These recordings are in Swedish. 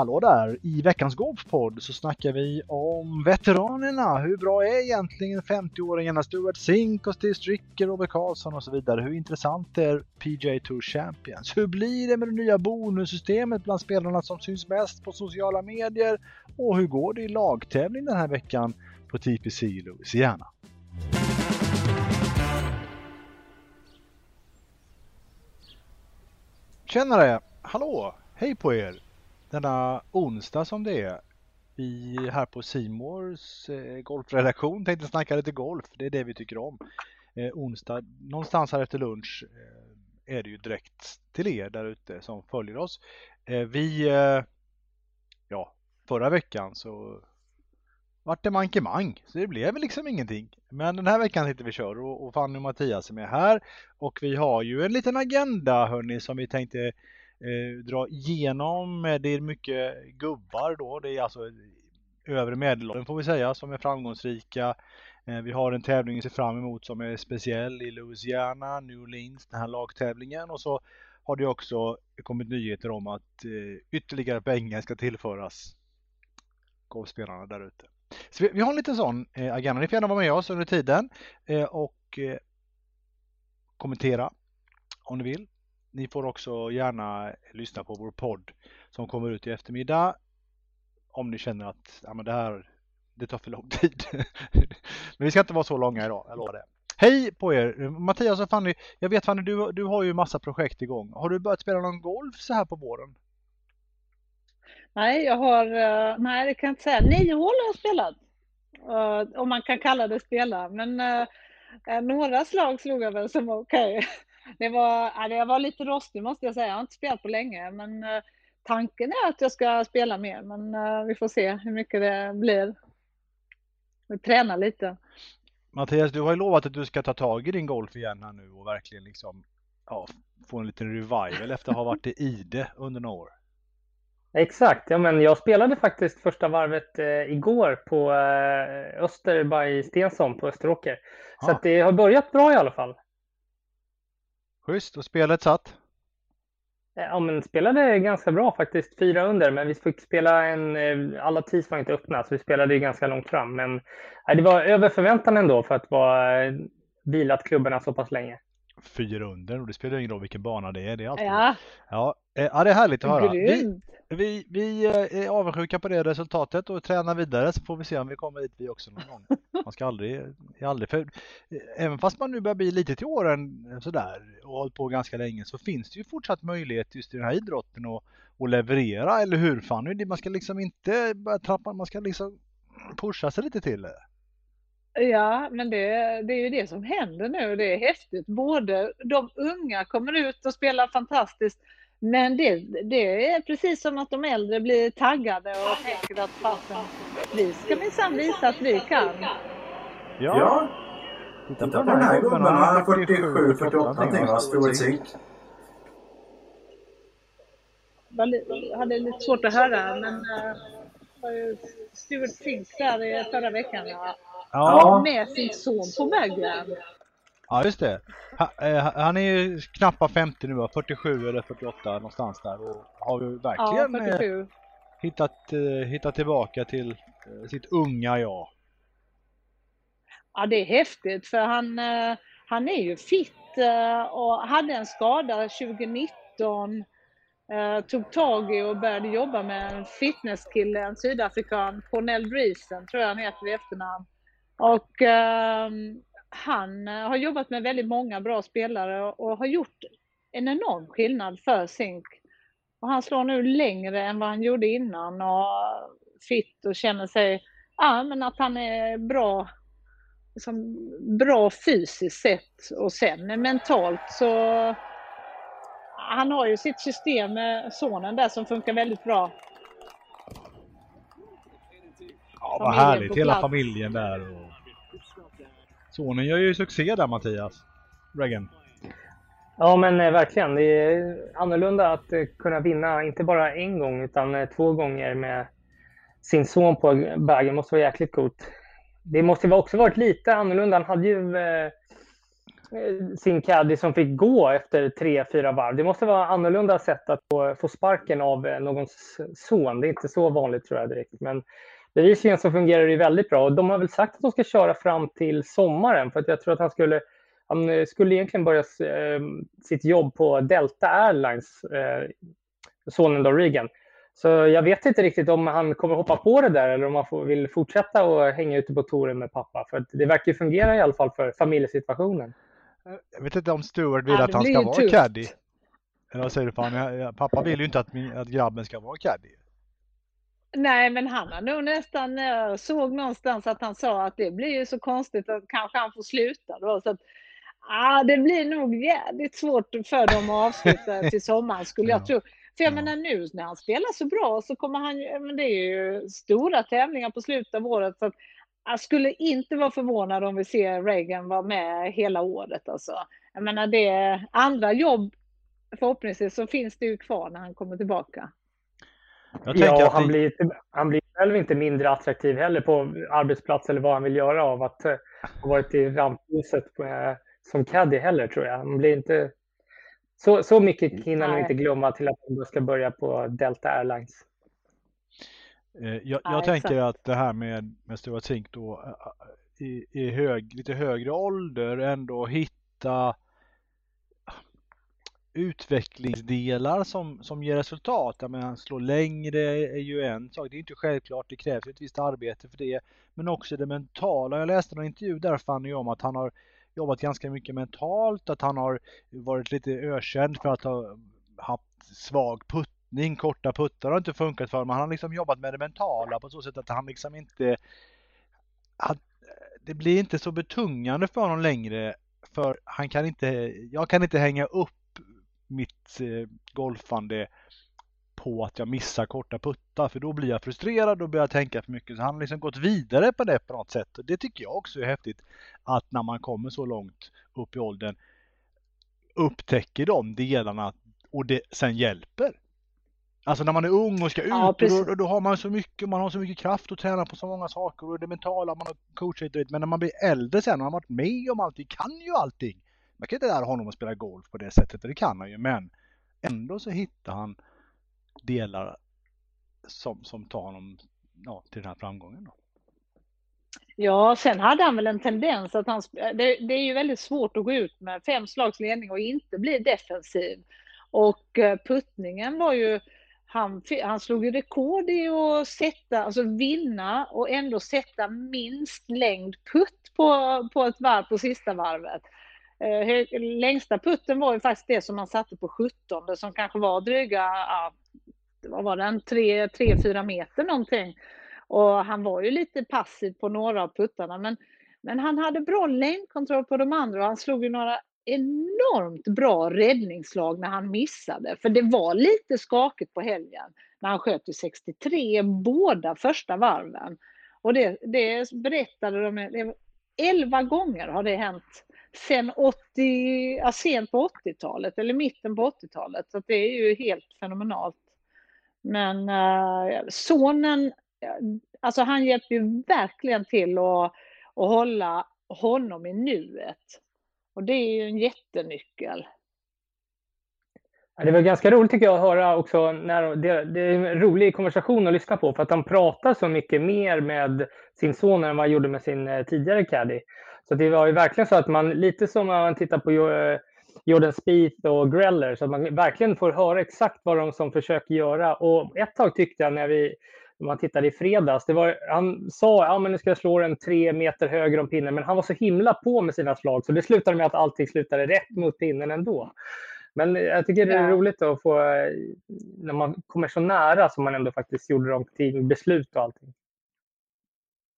Hallå där! I veckans golfpodd så snackar vi om veteranerna. Hur bra är egentligen 50-åringarna Stuart Sink och Steve Stricker, Robert Karlsson och så vidare? Hur intressant är PJ Tour Champions? Hur blir det med det nya bonussystemet bland spelarna som syns mest på sociala medier? Och hur går det i lagtävling den här veckan på TPC i Louisiana? Tjenare! Hallå! Hej på er! Denna onsdag som det är. Vi här på Simors eh, golfredaktion tänkte snacka lite golf. Det är det vi tycker om. Eh, onsdag, någonstans här efter lunch eh, är det ju direkt till er där ute som följer oss. Eh, vi, eh, ja, förra veckan så vart det mankemang, så det blev liksom ingenting. Men den här veckan sitter vi kör och, och Fanny och Mattias som är här och vi har ju en liten agenda hörni som vi tänkte eh, dra igenom. Eh, det är mycket gubbar då. Det är alltså övre medelåldern får vi säga som är framgångsrika. Eh, vi har en tävling att se fram emot som är speciell i Louisiana, New Orleans, den här lagtävlingen och så har det också kommit nyheter om att eh, ytterligare pengar ska tillföras golfspelarna där ute. Så vi, vi, har en liten sån eh, agenda. Ni får gärna vara med oss under tiden eh, och eh, kommentera om ni vill. Ni får också gärna lyssna på vår podd som kommer ut i eftermiddag. Om ni känner att ja, men det här det tar för lång tid. men vi ska inte vara så långa idag, jag lovar det. Hej på er! Mattias och Fanny, jag vet Fanny, du, du har ju massa projekt igång. Har du börjat spela någon golf så här på våren? Nej, jag har, eh, nej det kan jag inte säga. Nio hål har jag spelat. Uh, om man kan kalla det spela, men uh, några slag slog jag väl som var okej. Okay det var, jag var lite rostig måste jag säga. Jag har inte spelat på länge, men eh, tanken är att jag ska spela mer, men eh, vi får se hur mycket det blir. Vi tränar lite. Mattias, du har ju lovat att du ska ta tag i din golf igen här nu och verkligen liksom ja, få en liten revival efter att ha varit i ide under några år. Exakt, ja men jag spelade faktiskt första varvet eh, igår på eh, Öster by Stensson på Österåker. Så att det har börjat bra i alla fall. Schysst, och spelet satt? Eh, ja, men spelade ganska bra faktiskt, fyra under, men vi fick spela en, eh, alla tis var inte öppna, så vi spelade ju ganska långt fram. Men eh, det var över förväntan ändå för att vara vilat klubborna så pass länge fyra under och det spelar ingen roll vilken bana det är. Det är alltid ja. Ja, eh, ja, det är härligt att höra. Vi, vi, vi eh, är avundsjuka på det resultatet och tränar vidare så får vi se om vi kommer dit vi också någon gång. Man ska aldrig, aldrig för, eh, även fast man nu börjar bli lite till åren sådär och hållit på ganska länge så finns det ju fortsatt möjlighet just i den här idrotten att, att leverera, eller hur Fanny? Man ska liksom inte börja trappa, man ska liksom pusha sig lite till det. Ja, men det, det är ju det som händer nu. Det är häftigt. Både de unga kommer ut och spelar fantastiskt, men det, det är precis som att de äldre blir taggade och tänker att fasen, vi ska minsann visa att vi kan. Ja. Titta på den här gubben, han har 47, 48 någonting va? Stuart Zink. Jag hade lite svårt att höra, men uh, Stuart Zink där förra veckan. Ja. Ja. Med sin son på väggen. Ja, just det. Eh, han är ju knappa 50 nu, 47 eller 48 någonstans där och har ju verkligen ja, eh, hittat, eh, hittat tillbaka till sitt unga jag. Ja, det är häftigt för han, han är ju fit och hade en skada 2019 tog tag i och började jobba med en fitnesskille, en sydafrikan, Cornell Dreesen tror jag han heter i efternamn. Och eh, han har jobbat med väldigt många bra spelare och har gjort en enorm skillnad för Zink. Och han slår nu längre än vad han gjorde innan och fit och känner sig, ja men att han är bra, liksom, bra fysiskt sett och sen mentalt så han har ju sitt system med sonen där som funkar väldigt bra. Ja, vad härligt. Hela familjen där. Och... Sonen gör ju succé där, Mattias. Reagan. Ja, men eh, verkligen. Det är annorlunda att eh, kunna vinna, inte bara en gång, utan eh, två gånger med sin son på bagen. Det måste vara jäkligt coolt. Det måste också varit lite annorlunda. Han hade ju sin caddy som fick gå efter tre, fyra varv. Det måste vara annorlunda sätt att få, få sparken av någons son. Det är inte så vanligt tror jag direkt. Men bevisligen så fungerar det väldigt bra. Och de har väl sagt att de ska köra fram till sommaren för att jag tror att han skulle han eh, skulle egentligen börja eh, sitt jobb på Delta Airlines, eh, sonen då Regan. Så jag vet inte riktigt om han kommer hoppa på det där eller om han får, vill fortsätta och hänga ute på touren med pappa. För det verkar ju fungera i alla fall för familjesituationen. Jag vet inte om Stuart vill att han ska vara caddy. Eller vad säger du? Fan? Pappa vill ju inte att, min, att grabben ska vara caddy. Nej, men han har nog nästan, jag såg någonstans att han sa att det blir ju så konstigt att kanske han får sluta då. Så att Ah, det blir nog jävligt svårt för dem att avsluta till sommaren skulle jag tro. För jag menar nu när han spelar så bra så kommer han men det är ju stora tävlingar på slutet av året. Så att jag skulle inte vara förvånad om vi ser Reagan vara med hela året. Alltså. Jag menar det är andra jobb förhoppningsvis så finns det ju kvar när han kommer tillbaka. Ja, han, blir, han blir själv inte mindre attraktiv heller på arbetsplats eller vad han vill göra av att ha varit i rampljuset som caddy heller tror jag. Man blir inte... Så, så mycket hinner man inte glömma till att man ska börja på Delta Airlines. Eh, jag, jag tänker att det här med, med Stuart Zink då eh, i, i hög, lite högre ålder ändå hitta utvecklingsdelar som, som ger resultat. Jag menar, slå längre är ju en sak. Det är inte självklart, det krävs ett visst arbete för det. Men också det mentala. Jag läste en intervju där Fanny om att han har jobbat ganska mycket mentalt, att han har varit lite ökänd för att ha haft svag puttning, korta puttar har inte funkat för honom. Han har liksom jobbat med det mentala på så sätt att han liksom inte... Han, det blir inte så betungande för honom längre för han kan inte, jag kan inte hänga upp mitt eh, golfande på att jag missar korta puttar för då blir jag frustrerad och börjar tänka för mycket. Så han har liksom gått vidare på det på något sätt. Och det tycker jag också är häftigt att när man kommer så långt upp i åldern upptäcker de delarna och det sen hjälper. Alltså när man är ung och ska ut, ja, då, då, har man så mycket, man har så mycket kraft att träna på så många saker och det mentala, man har coachat men när man blir äldre sen och har varit med om allting, kan ju allting. Man kan inte lära honom att spela golf på det sättet, och det kan han ju, men ändå så hittar han delar som, som tar honom ja, till den här framgången. Då. Ja, sen hade han väl en tendens att han, det, det, är ju väldigt svårt att gå ut med fem slags ledning och inte bli defensiv. Och eh, puttningen var ju, han, han slog ju rekord i att sätta, alltså vinna och ändå sätta minst längd putt på, på ett varv på sista varvet. Eh, längsta putten var ju faktiskt det som han satte på 17 som kanske var dryga, ja, vad var den, 3-4 meter någonting. Och han var ju lite passiv på några av puttarna men, men han hade bra längdkontroll på de andra och han slog ju några enormt bra räddningsslag när han missade. För det var lite skakigt på helgen när han sköt i 63 båda första varven. Och det, det berättade de, 11 gånger har det hänt sen 80, ja, sent på 80-talet eller mitten på 80-talet. Så det är ju helt fenomenalt. Men uh, sonen, eh, alltså han hjälper ju verkligen till att, att hålla honom i nuet. Och det är ju en jättenyckel. Det var ganska roligt tycker jag att höra också när det, det, är en rolig konversation att lyssna på för att han pratar så mycket mer med sin son än vad han gjorde med sin eh, tidigare caddy. Så det var ju verkligen så att man, lite som när man tittar på eh, Jordan Spieth och Greller, så att man verkligen får höra exakt vad de som försöker göra. Och ett tag tyckte jag när vi om man tittade i fredags, det var, han sa ja men nu ska jag slå den tre meter högre om pinnen, men han var så himla på med sina slag så det slutade med att allting slutade rätt mot pinnen ändå. Men jag tycker det är ja. roligt att få, när man kommer så nära som man ändå faktiskt gjorde dem till beslut och allting.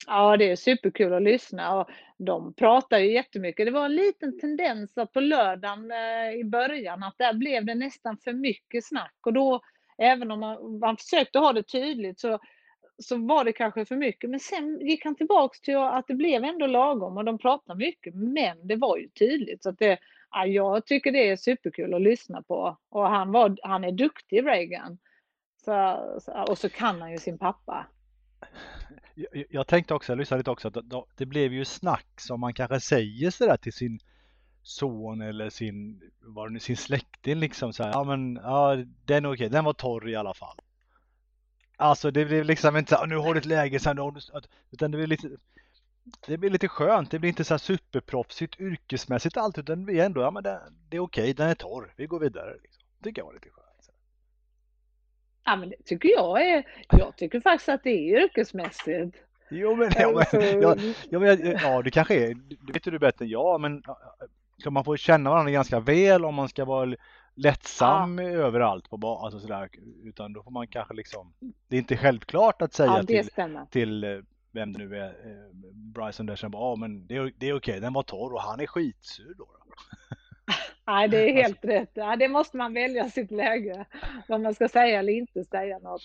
Ja, det är superkul att lyssna och de pratar ju jättemycket. Det var en liten tendens på lördagen eh, i början att där blev det nästan för mycket snack och då, även om man, man försökte ha det tydligt så, så var det kanske för mycket. Men sen gick han tillbaks till att det blev ändå lagom och de pratade mycket, men det var ju tydligt. Så att det, ja, jag tycker det är superkul att lyssna på och han, var, han är duktig, Reagan. Så, och så kan han ju sin pappa jag, tänkte också, jag lyssnade lite också, att det blev ju snack som man kanske säger sådär till sin son eller sin, var det nu, sin släkting liksom så här, ja men ja den är okej, den var torr i alla fall. Alltså det blev liksom inte så nu har du ett läge sen, utan det blir lite det blir lite skönt, det blir inte så här superproffsigt yrkesmässigt allt utan det blir ändå, ja men det, det är okej, den är torr, vi går vidare. Liksom. Det tycker jag var lite skönt. Ja, men det tycker jag är, jag tycker faktiskt att det är yrkesmässigt. Jo men, ja, men, ja, ja, ja det kanske är, det vet du bättre än jag, men man får känna varandra ganska väl om man ska vara lättsam ja. överallt på alltså sådär, utan då får man kanske liksom, det är inte självklart att säga till, till eh, vem det nu är, eh, Bryson där ja men det är, det är okej, den var torr och han är skitsur då. då. Nej, det är helt rätt. Ja, det måste man välja sitt läge. Vad man ska säga eller inte säga något.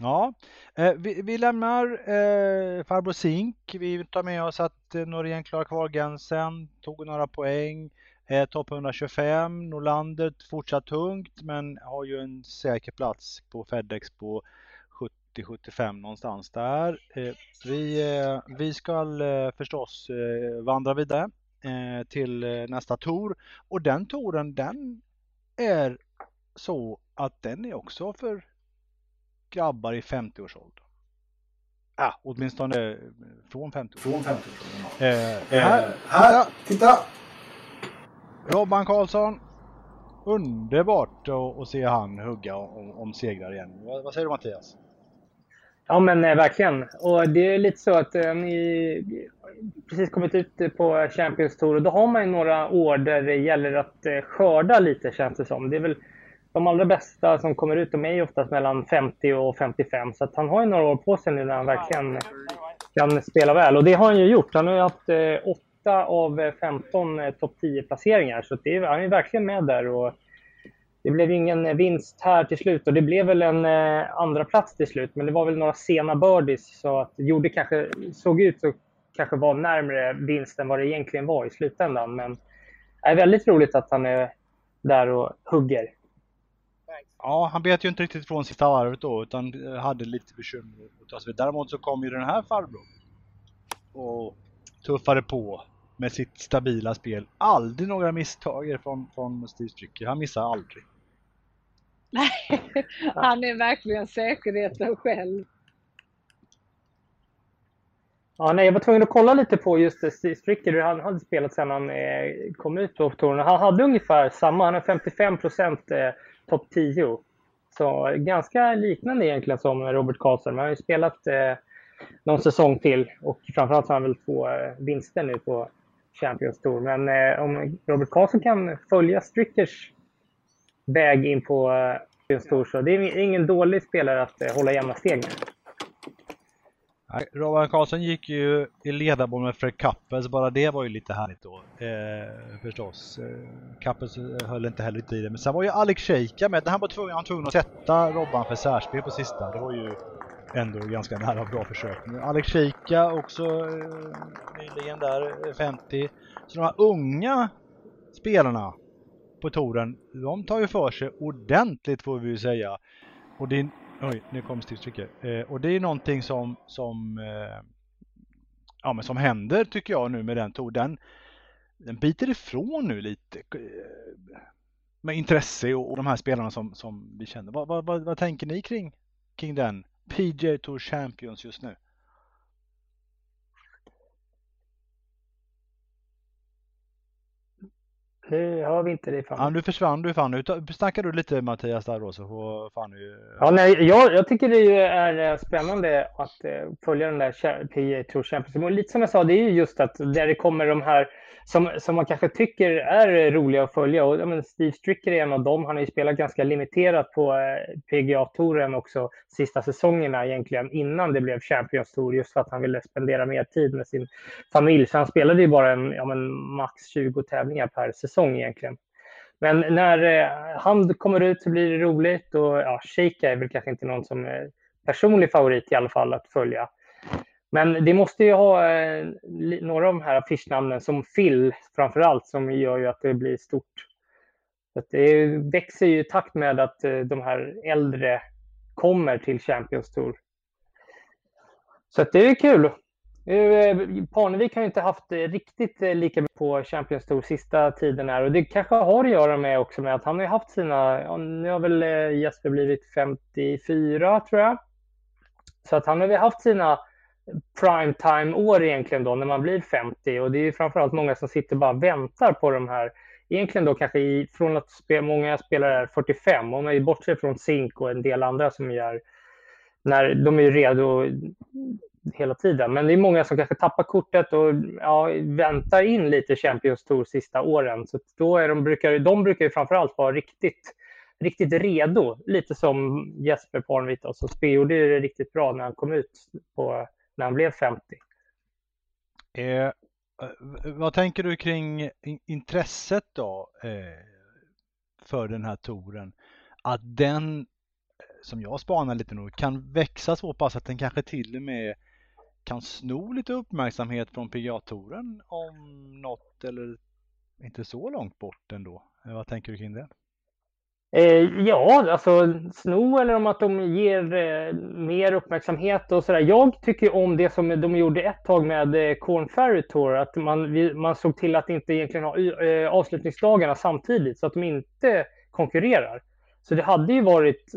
Ja, eh, vi, vi, lämnar eh, farbror Zink. Vi tar med oss att eh, Norén klarar kvalgränsen, tog några poäng. Eh, topp 125, Norlander fortsatt tungt men har ju en säker plats på Fedex på 70-75 någonstans där. Eh, vi, eh, vi ska förstås vandra vidare eh, till eh, nästa tour. Och den touren den är så att den är också för grabbar i 50-årsåldern. Ja, ah, åtminstone från 50 Från 50 eh, eh, här, här, titta! Robban Karlsson. Underbart att se han hugga om, om segrar igen. Vad, vad säger du Mattias? Ja men eh, verkligen. Och det är lite så att eh, ni precis kommit ut på Champions Tour och då har man ju några år där det gäller att eh, skörda lite känns det som. Det är väl de allra bästa som kommer ut, de är ju oftast mellan 50 och 55 så att han har ju några år på sig nu när han verkligen kan spela väl. Och det har han ju gjort. Han har ju haft eh, 8 av eh, 15 topp 10 placeringar så det är, han är verkligen med där. Och det blev ingen vinst här till slut och det blev väl en eh, andra plats till slut. Men det var väl några sena birdies så att det gjorde kanske, såg ut så kanske var närmre vinst än vad det egentligen var i slutändan. Men det är väldigt roligt att han är där och hugger. Ja, han bet ju inte riktigt från sista varvet då utan hade lite bekymmer Däremot så kom ju den här farbrorn och tuffade på med sitt stabila spel. Aldrig några misstag från, från Steve Stricker. Han missar aldrig. Nej, han är verkligen säkerheten själv. Ja, nej, jag var tvungen att kolla lite på just Steve Stricker, hur han hade spelat sedan han eh, kom ut på touren. Han hade ungefär samma, han har 55 procent eh, topp 10. Så ganska liknande egentligen som Robert Karlsson. Men han har ju spelat eh, någon säsong till och framförallt har han väl två eh, vinster nu på Champions Tour. Men eh, om Robert Karlsson kan följa Strickers väg in på eh, Champions Tour så det är ingen dålig spelare att eh, hålla jämna steg med. Robban Karlsson gick ju i ledarboll med Fred Kappels, bara det var ju lite härligt då eh, förstås. Eh, Kappels eh, höll inte heller i det, men sen var ju Alex Sheika med. Han var tvungen, han tvungen att sätta Robban för särspel på sista. Det var ju ändå ganska nära bra försök. Alex Sheika också eh, nyligen där, eh, 50. Så de här unga spelarna på touren, de tar ju för sig ordentligt får vi ju säga. Och det är, oj, nu kom Steve eh, Och det är någonting som, som, eh, ja, men som händer tycker jag nu med den touren. Den, den biter ifrån nu lite eh, med intresse och, och de här spelarna som, som vi känner. Vad, vad, vad, vad tänker ni kring, kring den PJ Tour Champions just nu? Det hör vi inte dig fan. Ja, nu försvann du fan. Nu snackar du lite Mattias där då så får fan du... Ja, nej, jag, jag tycker det är eh, spännande att uh, följa den där PGA Tour Champions. Och lite som jag sa, det är ju just att där det kommer de här som, som man kanske tycker är roliga att följa. Och, men Steve Stricker är en av dem. Han har ju spelat ganska limiterat på eh, PGA-touren också sista säsongerna egentligen innan det blev Champions Tour just för att han ville spendera mer tid med sin familj. Så han spelade ju bara en, ja, men max 20 tävlingar per säsong egentligen. Men när eh, han kommer ut så blir det roligt och ja, Sheikha är väl kanske inte någon som är personlig favorit i alla fall att följa. Men det måste ju ha eh, några av de här affischnamnen som Phil framför allt som gör ju att det blir stort. Så det växer ju i takt med att eh, de här äldre kommer till Champions Tour. Så det är kul. Eh, Parnevik har inte haft eh, riktigt eh, lika mycket på Champions Tour sista tiden här. Och det kanske har att göra med också med att han har haft sina, ja, nu har väl Jesper blivit 54 tror jag. Så att han har väl haft sina primetime-år egentligen då när man blir 50 och det är framförallt många som sitter och bara väntar på de här. Egentligen då kanske i, från att spe, många spelare är 45 om man bortser från Zink och en del andra som gör när de är redo hela tiden. Men det är många som kanske tappar kortet och ja, väntar in lite Champions Tour sista åren. Så då är de, brukar, de brukar ju framförallt vara riktigt, riktigt redo. Lite som Jesper Parnevik som gjorde det riktigt bra när han kom ut på när han blev 50. Eh, vad tänker du kring intresset då eh, för den här touren? Att den, eh, som jag spanar lite nog kan växa så pass att den kanske till och med kan sno lite uppmärksamhet från PGA-touren om något eller inte så långt bort ändå. Vad tänker du kring det? Eh, ja, alltså sno eller om att de ger eh, mer uppmärksamhet och sådär. Jag tycker om det som de gjorde ett tag med eh, Corn Ferry Tour, att man, vi, man såg till att inte egentligen ha eh, avslutningsdagarna samtidigt så att de inte konkurrerar. Så det hade ju varit,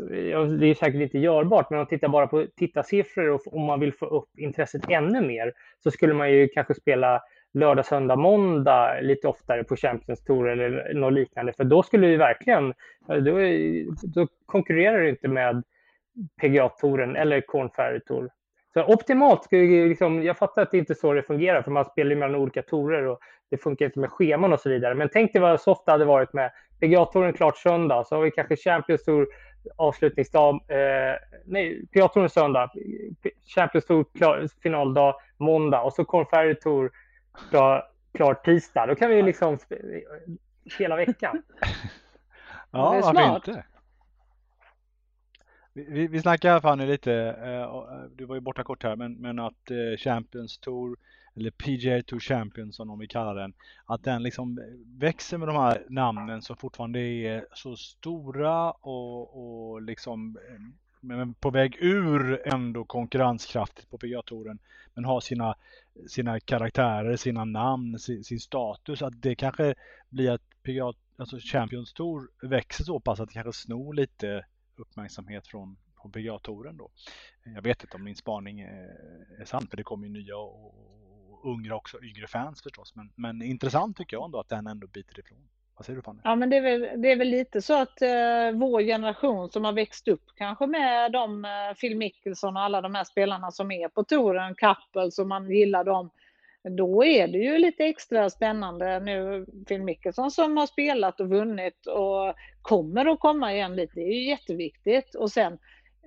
det är säkert inte görbart, men om man tittar bara på tittarsiffror och om man vill få upp intresset ännu mer så skulle man ju kanske spela lördag, söndag, måndag lite oftare på Champions Tour eller något liknande. För då skulle vi verkligen, då, då konkurrerar du inte med PGA-touren eller Corn Ferry Tour. Så optimalt, liksom, jag fattar att det inte är så det fungerar för man spelar ju mellan olika tourer och det funkar inte med scheman och så vidare. Men tänk dig vad soft det hade varit med PGA-touren klart söndag, så har vi kanske Champions Tour avslutningsdag, eh, nej, PGA-touren söndag, Champions Tour klar, finaldag måndag och så Corn Ferry Tour klar, klart tisdag. Då kan vi liksom hela veckan. ja, varför inte? Vi, vi snackade Fanny lite, eh, eh, du var ju borta kort här, men, men att eh, Champions Tour eller PGA Tour Champions som de vill kalla den, att den liksom växer med de här namnen som fortfarande är så stora och, och liksom eh, men på väg ur ändå konkurrenskraftigt på PGA-touren men har sina, sina karaktärer, sina namn, sin, sin, status. Att det kanske blir att PGA, alltså Champions Tour växer så pass att det kanske snor lite uppmärksamhet från, från PGA-touren då. Jag vet inte om min spaning är, är sann för det kommer ju nya och, och också, yngre fans förstås. Men, men intressant tycker jag ändå att den ändå biter ifrån. Vad säger du Fanny? Ja men det är väl, det är väl lite så att eh, vår generation som har växt upp kanske med de eh, Phil Mickelson och alla de här spelarna som är på touren, Kappel som man gillar dem. Då är det ju lite extra spännande nu Phil Mickelson som har spelat och vunnit och kommer att komma igen lite. Det är ju jätteviktigt och sen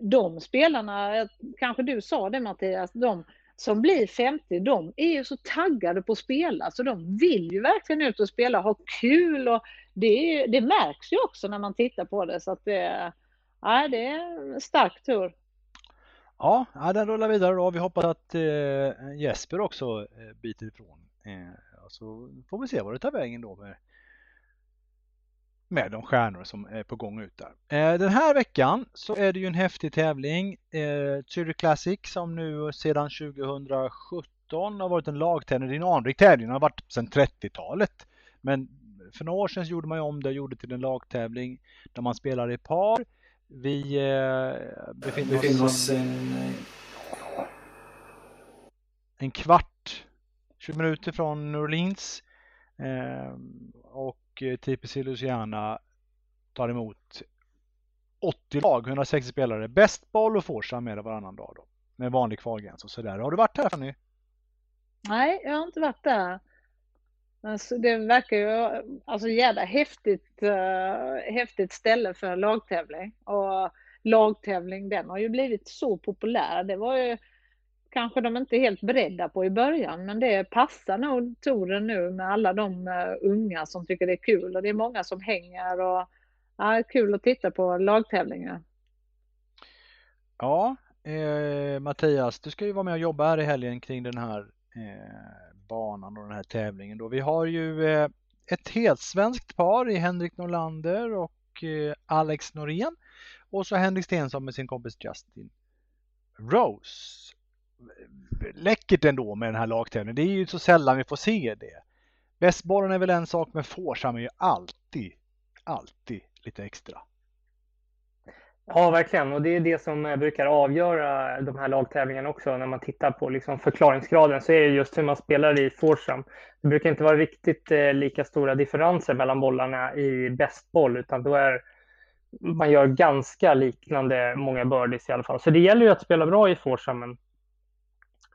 de spelarna, kanske du sa det Mattias, de som blir 50, de är ju så taggade på att spela så de vill ju verkligen ut och spela ha kul och det, det märks ju också när man tittar på det så att det, ja, det är en stark tur. Ja, den rullar vidare då. Vi hoppas att eh, Jesper också eh, biter ifrån. Eh, så får vi se vad det tar vägen då med med de stjärnor som är på gång ut där. Eh, den här veckan så är det ju en häftig tävling, eh, Zürich Classic som nu sedan 2017 har varit en lagtävling, det är en anrik tävling, den har varit sedan 30-talet. Men för några år sedan gjorde man ju om det och gjorde till en lagtävling där man spelar i par. Vi eh, befinner, befinner oss en, en kvart, 20 minuter från New Orleans Ehm, och eh, TPC Luciana tar emot 80 lag, 160 spelare. Bäst boll och Forsa med varannan dag då. Med vanlig kvalgräns och sådär. Har du varit här Fanny? Nej, jag har inte varit där. Alltså, det verkar ju alltså jävla häftigt, uh, häftigt ställe för lagtävling. Och lagtävling den har ju blivit så populär. Det var ju kanske de inte är helt beredda på i början men det passar nog touren nu med alla de eh, unga som tycker det är kul och det är många som hänger och ja, kul att titta på lagtävlingar. Ja, eh, Mattias, du ska ju vara med och jobba här i helgen kring den här eh, banan och den här tävlingen. Då. Vi har ju eh, ett helt svenskt par i Henrik Norlander och eh, Alex Norén och så Henrik Stensson med sin kompis Justin Rose. Läckert ändå med den här lagtävlingen. Det är ju så sällan vi får se det. Bästbollen är väl en sak, men Forsham är ju alltid, alltid lite extra. Ja, verkligen. Och det är det som eh, brukar avgöra de här lagtävlingarna också. När man tittar på liksom förklaringsgraden så är det just hur man spelar i foursome. Det brukar inte vara riktigt eh, lika stora differenser mellan bollarna i bästboll, utan då är man gör ganska liknande många birdies i alla fall. Så det gäller ju att spela bra i foursomen.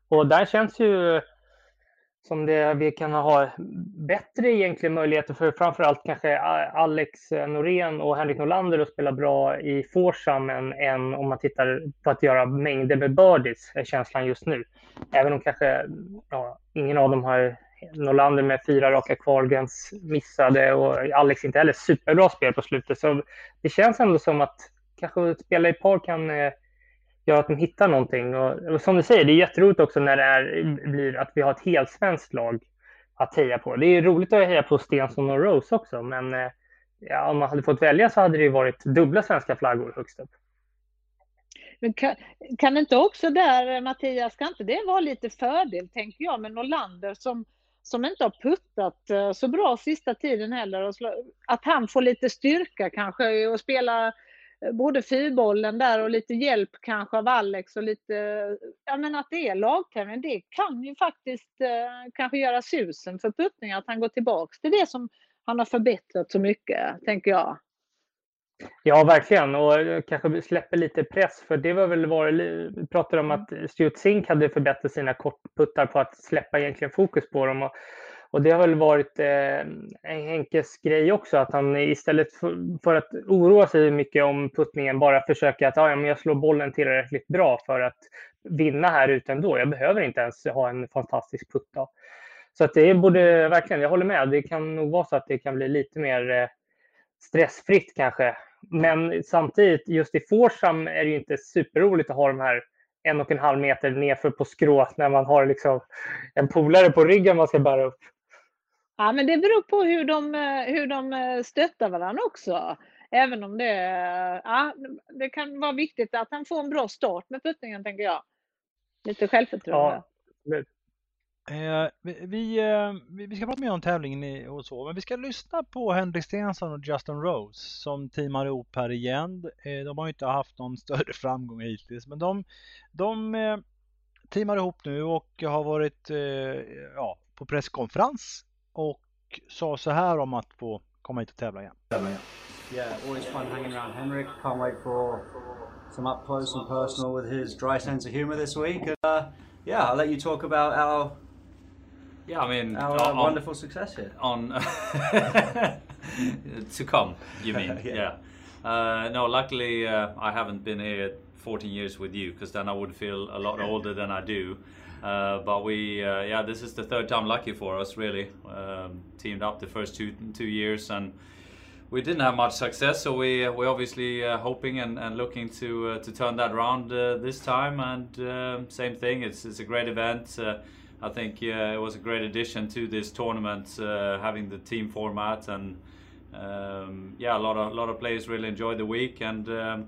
Och där känns ju som det, vi kan ha bättre egentligen möjligheter för framförallt kanske Alex Norén och Henrik Norlander att spela bra i Forsam än, än om man tittar på att göra mängder med birdies, är känslan just nu. Även om kanske ja, ingen av dem har Norlander med fyra raka kvalgräns missade och Alex inte heller superbra spel på slutet. Så det känns ändå som att kanske spela i par kan eh, gör att de hittar någonting. Och, och, som du säger, det är jätteroligt också när det är, blir att vi har ett helt svenskt lag att heja på. Det är roligt att heja på Stensson och Rose också, men eh, ja, om man hade fått välja så hade det varit dubbla svenska flaggor högst upp. Men kan, kan inte också där, eh, Mattias, kan inte det vara lite fördel, tänker jag, med Norlander som, som inte har puttat eh, så bra sista tiden heller. Att han får lite styrka kanske och spela både fyrbollen där och lite hjälp kanske av Alex och lite, ja men att det är lagtävling, det kan ju faktiskt eh, kanske göra susen för puttning att han går tillbaks till det som han har förbättrat så mycket, tänker jag. Ja, verkligen. Och eh, kanske släpper lite press. För det var väl var, vi pratade om att Stuart Zink hade förbättrat sina kortputtar på att släppa egentligen fokus på dem. Och och det har väl varit eh, Henkes grej också, att han istället för, för, att oroa sig mycket om puttningen bara försöker att ah, ja, men jag slår bollen tillräckligt bra för att vinna här ute ändå. Jag behöver inte ens ha en fantastisk puttdag. Så att det borde verkligen, jag håller med, det kan nog vara så att det kan bli lite mer eh, stressfritt kanske. Men samtidigt, just i Forsam är det ju inte superroligt att ha de här en och en halv meter nerför på skrå när man har liksom en polare på ryggen man ska bära upp. Ja, men det beror på hur de, eh, hur de eh, stöttar varandra också. Även om det, eh, ja, det kan vara viktigt att han får en bra start med puttningen, tänker jag. Lite självförtroende. Ja. Eh, vi, eh, vi ska prata mer om tävlingen och så, men vi ska lyssna på Henrik Stensson och Justin Rose som teamar ihop här igen. Eh, de har inte haft någon större framgång hittills, men de, de eh, teamar ihop nu och har varit ja, på presskonferens och sa så här om att få komma hit och tävla igen. Yeah, always fun hanging around Henrik. Can't wait for some up close and personal with his dry sense of humor this week. Uh, yeah, I'll let you talk about our yeah, I mean our uh, on, wonderful success here. On to come, you mean? yeah. yeah. Uh, no, luckily uh, I haven't been here 14 years with you because then I would feel a lot older than I do. Uh, but we, uh, yeah, this is the third time lucky for us, really. Um, teamed up the first two two years, and we didn't have much success. So we we're obviously uh, hoping and, and looking to uh, to turn that around uh, this time. And um, same thing, it's it's a great event. I think it was a great addition to this tournament, having the team format and. Um, yeah, a lot of a lot of players really enjoyed the week, and um,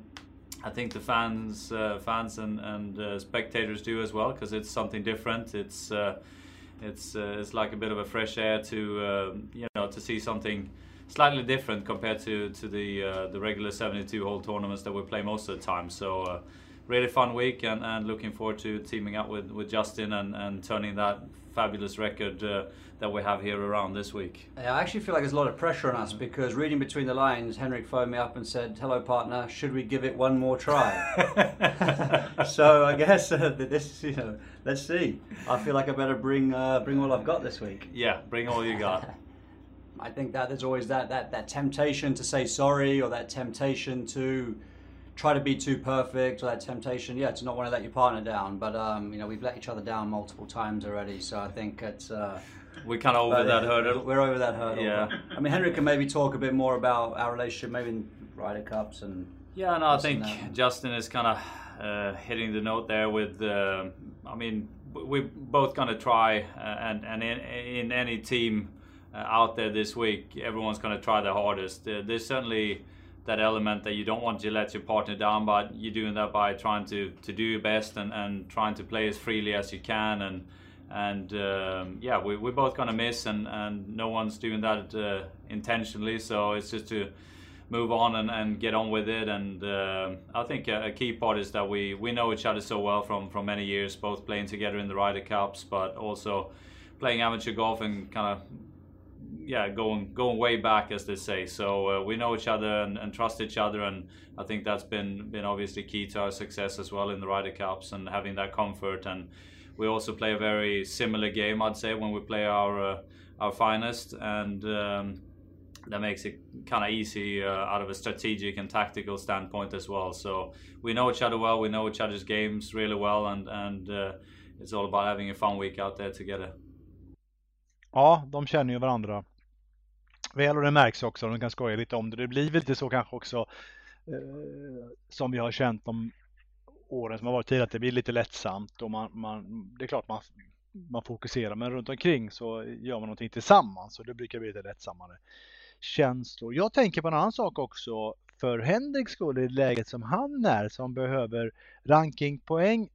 I think the fans, uh, fans and, and uh, spectators do as well because it's something different. It's uh, it's uh, it's like a bit of a fresh air to um, you know to see something slightly different compared to to the uh, the regular 72 hole tournaments that we play most of the time. So uh, really fun week and, and looking forward to teaming up with, with Justin and, and turning that fabulous record that we have here around this week. Yeah, I actually feel like there's a lot of pressure on us because reading between the lines, Henrik phoned me up and said, "Hello, partner. Should we give it one more try?" so I guess uh, this, you know, let's see. I feel like I better bring uh, bring all I've got this week. Yeah, bring all you got. I think that there's always that that that temptation to say sorry or that temptation to try to be too perfect or that temptation, yeah, to not want to let your partner down. But um, you know, we've let each other down multiple times already, so I think it's. Uh, we're kind of over that hurdle. We're over that hurdle. Yeah. I mean, Henrik can maybe talk a bit more about our relationship, maybe in Ryder Cups and. Yeah, no, I think Justin is kind of uh, hitting the note there with. Uh, I mean, we're both going to try, uh, and and in, in any team uh, out there this week, everyone's going to try their hardest. Uh, there's certainly that element that you don't want to let your partner down, but you're doing that by trying to, to do your best and, and trying to play as freely as you can. And and um, yeah, we, we're both gonna miss, and, and no one's doing that uh, intentionally. So it's just to move on and, and get on with it. And uh, I think a, a, key part is that we, we know each other so well from, from many years, both playing together in the Ryder Cups, but also playing amateur golf and kind of yeah, going going way back, as they say. So uh, we know each other and, and, trust each other, and I think that's been been obviously key to our success as well in the Ryder Cups and having that comfort. And we also play a very similar game, I'd say, when we play our uh, our finest, and um, that makes it kind of easy uh, out of a strategic and tactical standpoint as well. So we know each other well, we know each other's games really well, and and uh, it's all about having a fun week out there together. Ja, de känner ju varandra väl och det märks också. De kan skoja lite om det. Det blir väl lite så kanske också eh, som vi har känt de åren som har varit tidigare att det blir lite lättsamt och man, man det är klart man, man fokuserar men runt omkring så gör man någonting tillsammans och det brukar bli lite lättsammare känslor. Jag tänker på en annan sak också för Henrik skull i läget som han är som behöver rankingpoäng.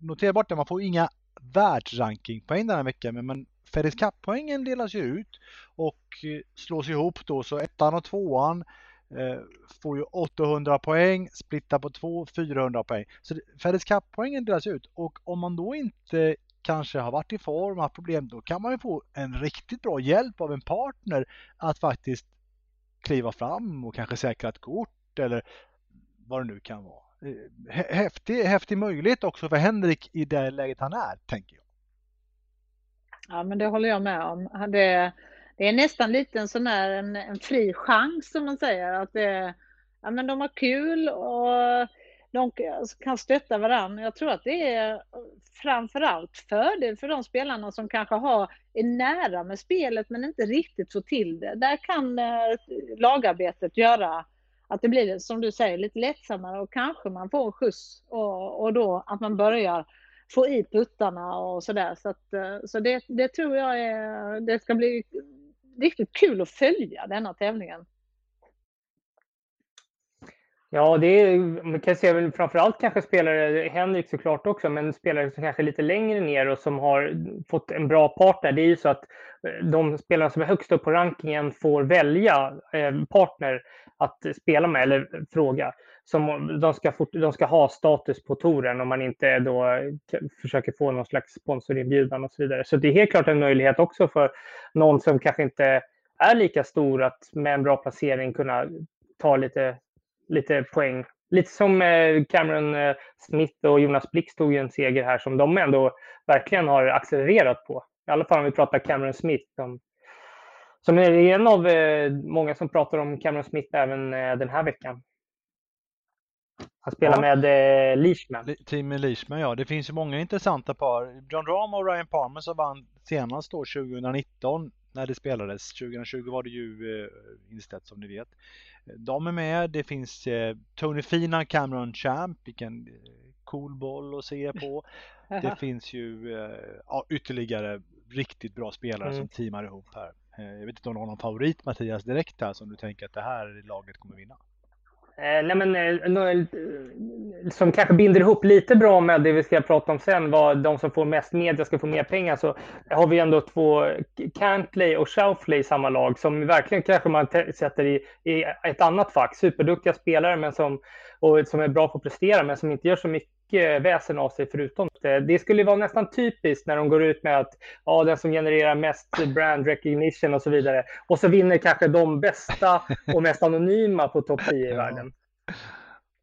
Notera bort det, man får inga världsrankingpoäng den här veckan men, men Cup-poängen delas ju ut och slås ihop då så ettan och tvåan Eh, får ju 800 poäng, splittar på två 400 poäng. Så Fedix Cup-poängen delas ut och om man då inte kanske har varit i form, haft problem, då kan man ju få en riktigt bra hjälp av en partner att faktiskt kliva fram och kanske säkra ett kort eller vad det nu kan vara. Eh, häftig, häftig möjlighet också för Henrik i det läget han är, tänker jag. Ja, men det håller jag med om. Det, det är nästan lite en sån här en, en fri chans som man säger. Att det, ja, men de har kul och de kan stötta varandra. Jag tror att det är framförallt fördel för de spelarna som kanske har, är nära med spelet men inte riktigt får till det. Där kan eh, lagarbetet göra att det blir, som du säger, lite lättsammare och kanske man får en skjuts och, och då att man börjar få i puttarna och sådär. Så, att, eh, så det, det tror jag är, det ska bli riktigt kul att följa denna tävlingen. Ja, det är, man kan se väl framförallt kanske spelare, Henrik såklart också, men spelare som kanske är lite längre ner och som har fått en bra partner. Det är ju så att eh, de spelare som är högst upp på rankingen får välja eh, partner att spela med eller fråga. Som de ska, fort, de ska ha status på touren om man inte då försöker få någon slags sponsorinbjudan och så vidare. Så det är helt klart en möjlighet också för någon som kanske inte är lika stor att med en bra placering kunna ta lite lite poäng. Lite som eh, Cameron eh, Smith och Jonas Blix tog ju en seger här som de ändå verkligen har accelererat på. I alla fall om vi pratar Cameron Smith. Som, som är en av eh, många som pratar om Cameron Smith även eh, den här veckan. Han spelar ja. med eh, Leishman. Team Leishman, ja. Det finns ju många intressanta par. John Rahm och Ryan Palmer som vann senast då 2019 när det spelades. 2020 var det ju eh, inställt som ni vet. De är med. Det finns eh, Tony Fina, Cameron Champ, vilken eh, cool boll att se på. Det finns ju eh, ja, ytterligare riktigt bra spelare mm. som teamar ihop här. Jag vet inte om du har någon favorit Mattias direkt här som du tänker att det här laget kommer vinna? Eh, nej men, eh, eh, som kanske binder ihop lite bra med det vi ska prata om sen, vad de som får mest media ska få mer pengar, så har vi ändå två, Cantley och Shoufley i samma lag, som verkligen kanske man sätter i, i ett annat fack. Superduktiga spelare, men som, och som är bra på att prestera, men som inte gör så mycket väsen av sig förutom det. Det skulle vara nästan typiskt när de går ut med att ja, den som genererar mest brand recognition och så vidare. Och så vinner kanske de bästa och mest anonyma på topp 10 i världen.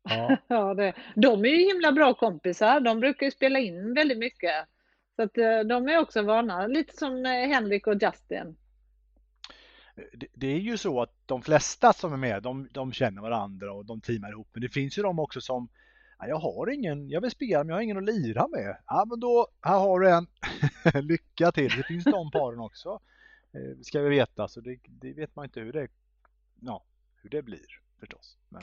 Ja. ja det, de är ju himla bra kompisar. De brukar ju spela in väldigt mycket. Så att eh, de är också vana, lite som eh, Henrik och Justin. Det, det är ju så att de flesta som är med, de, de känner varandra och de teamar ihop. Men det finns ju de också som jag har ingen, jag vill spela men jag har ingen att lira med. Ja men då, här har du en. Lycka till, det finns de paren också. Eh, ska vi veta, så det, det, vet man inte hur det, ja, hur det blir förstås. Men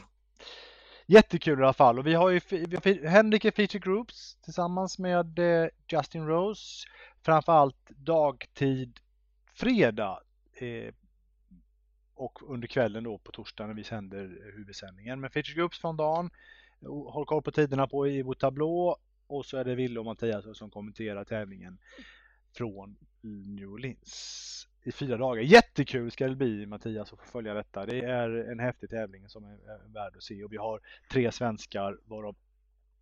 Jättekul i alla fall och vi har ju vi har Henrik i Feature Groups tillsammans med eh, Justin Rose framförallt dagtid fredag eh, och under kvällen då på torsdag när vi sänder huvudsändningen. Men Feature Groups från dagen, håll koll på tiderna på i vår tablå och så är det Ville och Mattias som kommenterar tävlingen från New Orleans i fyra dagar. Jättekul ska det bli Mattias att få följa detta. Det är en häftig tävling som är värd att se och vi har tre svenskar varav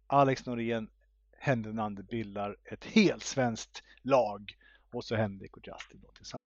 Alex Norén, Henrik Nander bildar ett helt svenskt lag och så Henrik och Justin då tillsammans.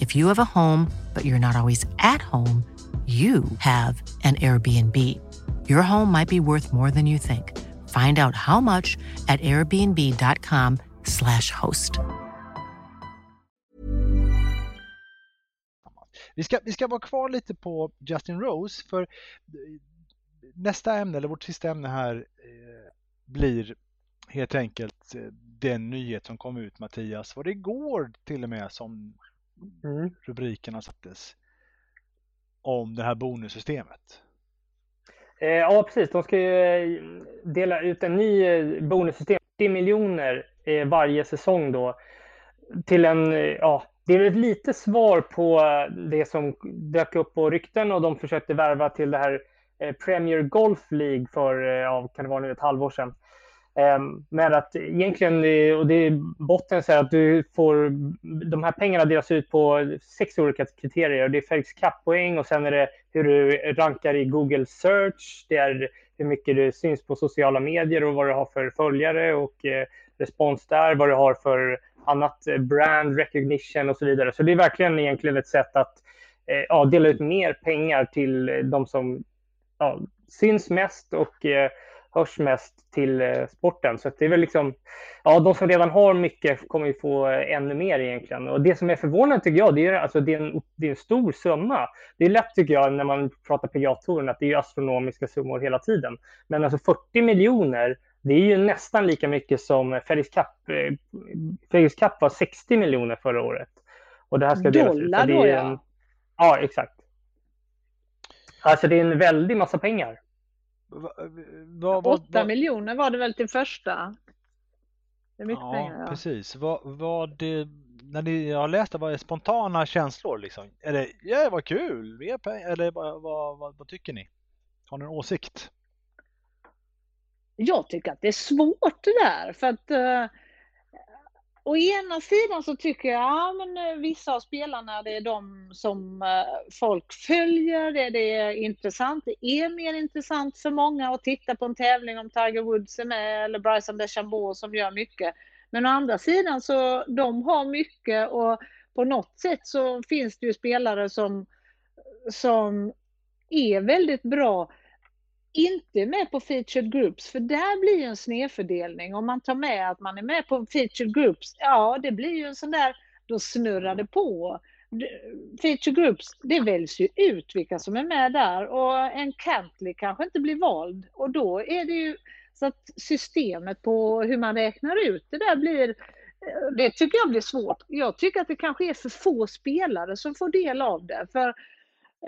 If you have a home, but you're not always at home, you have an Airbnb. Your home might be worth more than you think. Find out how much at airbnb.com slash host. Vi ska, vi ska vara kvar lite på Justin Rose för eh, nästa ämne, eller vårt sista ämne här, eh, blir helt enkelt eh, den nyhet som kom ut Mattias. Var det igår till och med som mm. rubrikerna sattes om det här bonussystemet. Eh, ja, precis. De ska ju eh, dela ut en ny eh, bonussystem, 80 miljoner varje säsong då. Till en, ja, det är ett litet svar på det som dök upp på rykten och de försökte värva till det här Premier Golf League för, ja, kan det vara nu, ett halvår sedan. Ehm, men att egentligen, eh, och det är botten så att du får, de här pengarna delas ut på sex olika kriterier. Det är Felix Cup-poäng och sen är det hur du rankar i Google Search. Det är hur mycket du syns på sociala medier och vad du har för följare och eh, respons där, vad du har för annat eh, brand recognition och så vidare. Så det är verkligen egentligen ett sätt att ja, dela ut mer pengar till de som ja, syns mest och hörs mest till eh, sporten. Så det är väl liksom, ja, de som redan har mycket kommer ju få eh, ännu mer egentligen. Och det som är förvånande tycker jag, det är, alltså, det är, en, det är en stor summa. Det är lätt tycker jag när man pratar PGA-touren att det är astronomiska summor hela tiden. Men alltså 40 miljoner, det är ju nästan lika mycket som Felix Cup. Eh, Felix Cup var 60 miljoner förra året. Och det här ska delas ut. Dollar då ja. Ja, exakt. Alltså det är en väldig massa pengar. Va, va, 8 miljoner var det väl till första? Det är mycket ja, pengar. Ja, precis. Vad, vad det, när ni har läst det, vad är spontana känslor liksom? Är det, ja vad kul, mer pengar, eller vad, vad, vad, vad tycker ni? Har ni en åsikt? jag tycker att det är svårt det där. För att uh, å ena sidan så tycker jag, ja men eh, vissa av spelarna det är de som eh, folk följer, det, det, är intressant, det är mer intressant för många att titta på en tävling om Tiger Woods är med eller Bryson DeChambeau som gör mycket. Men å andra sidan så de har mycket och på något sätt så finns det ju spelare som, som är väldigt bra inte med på featured groups, för där blir ju en snedfördelning. Om man tar med att man är med på featured groups, ja det blir ju en sån där, då snurrar det på. Featured groups, det väljs ju ut vilka som är med där och en Cantley kanske inte blir vald och då är det ju så att systemet på hur man räknar ut det där blir det tycker jag blir svårt. Jag tycker att det kanske är för få spelare som får del av det. För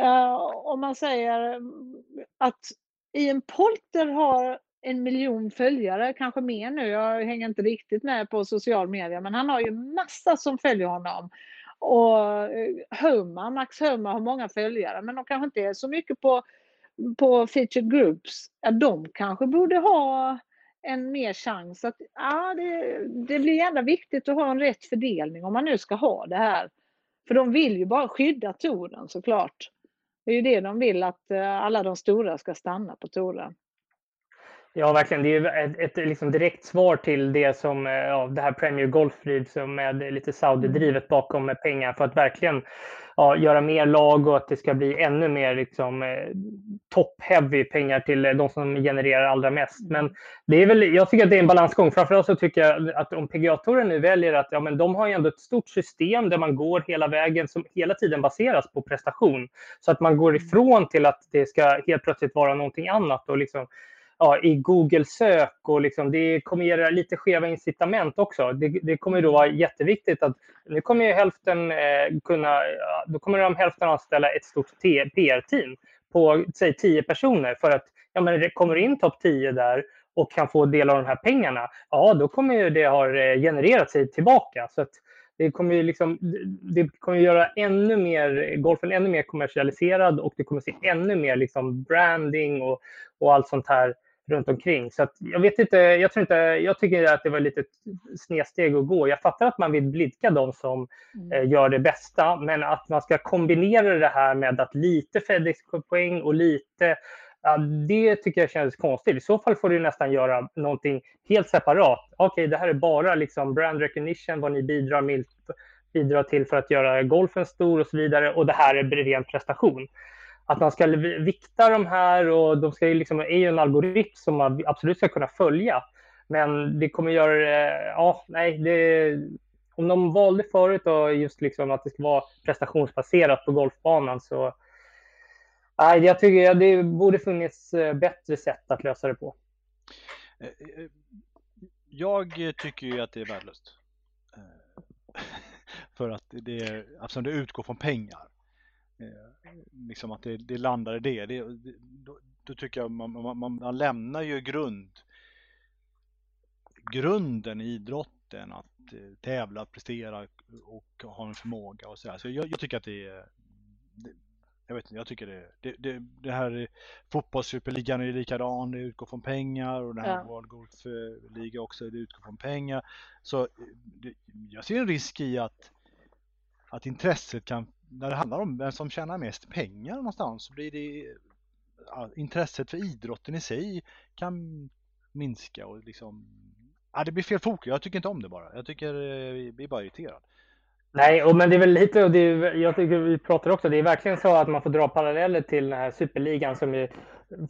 uh, om man säger att Ian Polter har en miljon följare, kanske mer nu. Jag hänger inte riktigt med på social media, men han har ju massa som följer honom. Och eh, Homa, Max Homa har många följare, men de kanske inte är så mycket på, på featured groups. Ja, de kanske borde ha en mer chans. Att, ja, det, det blir gärna viktigt att ha en rätt fördelning om man nu ska ha det här. För de vill ju bara skydda touren såklart. Det är ju det de vill, att eh, alla de stora ska stanna på touren. Ja, verkligen. Det är ju ett, ett liksom direkt svar till det som eh, ja, det här Premier Golf som med lite Saudi-drivet bakom med pengar för att verkligen ja, göra mer lag och att det ska bli ännu mer liksom, eh, top-heavy pengar till de som genererar allra mest. Men det är väl, jag tycker att det är en balansgång. Framförallt så tycker jag att om PGA-touren nu väljer att ja, men de har ju ändå ett stort system där man går hela vägen som hela tiden baseras på prestation. Så att man går ifrån till att det ska helt plötsligt vara någonting annat och liksom ja, i Google-sök och liksom, det kommer ge lite skeva incitament också. Det, det, kommer då vara jätteviktigt att nu kommer ju hälften eh, kunna, då kommer de hälften anställa ett stort PR-team på säg 10 personer för att ja, men det kommer in topp 10 där och kan få del av de här pengarna, ja då kommer ju det ha eh, genererat sig tillbaka. Så att det kommer ju liksom, det kommer göra ännu mer, golfen ännu mer kommersialiserad och det kommer se ännu mer liksom branding och, och allt sånt här runt omkring. Så jag vet inte, jag tror inte, jag tycker att det var lite snedsteg att gå. Jag fattar att man vill blidka de som mm. eh, gör det bästa, men att man ska kombinera det här med att lite Fedex-poäng och lite Ja, det tycker jag känns konstigt. I så fall får du nästan göra någonting helt separat. Okej, okay, det här är bara liksom brand recognition, vad ni bidrar, med, bidrar till för att göra golfen stor och så vidare. Och det här är ren prestation att man ska vikta de här och de ska ju liksom, är ju en algoritm som man absolut ska kunna följa. Men det kommer göra det, ja, nej, det, om de valde förut då just liksom att det ska vara prestationsbaserat på golfbanan så nej, jag tycker ja, det borde funnits eh, bättre sätt att lösa det på. Eh, eh, jag tycker ju att det är värdelöst. För att det, är, alltså det utgår från pengar. Eh, liksom att det, det landar i det. det, då, då, tycker jag man, man, man, lämnar ju grund grunden i idrotten att eh, tävla, prestera och ha en förmåga och sådär. Så jag, jag tycker att det är jag vet inte, jag tycker det, det, det, det här fotbollssuperligan är likadan, det utgår från pengar och den här ja. World Golf Liga också, det utgår från pengar. Så det, jag ser en risk i att, att intresset kan när det handlar om vem som tjänar mest pengar någonstans så blir det ja, intresset för idrotten i sig kan minska och liksom ja, det blir fel fokus. Jag tycker inte om det bara. Jag tycker eh, vi blir bara irriterad. Nej, och men det är väl lite, och det är, jag tycker vi pratar också, det är verkligen så att man får dra paralleller till den här superligan som ju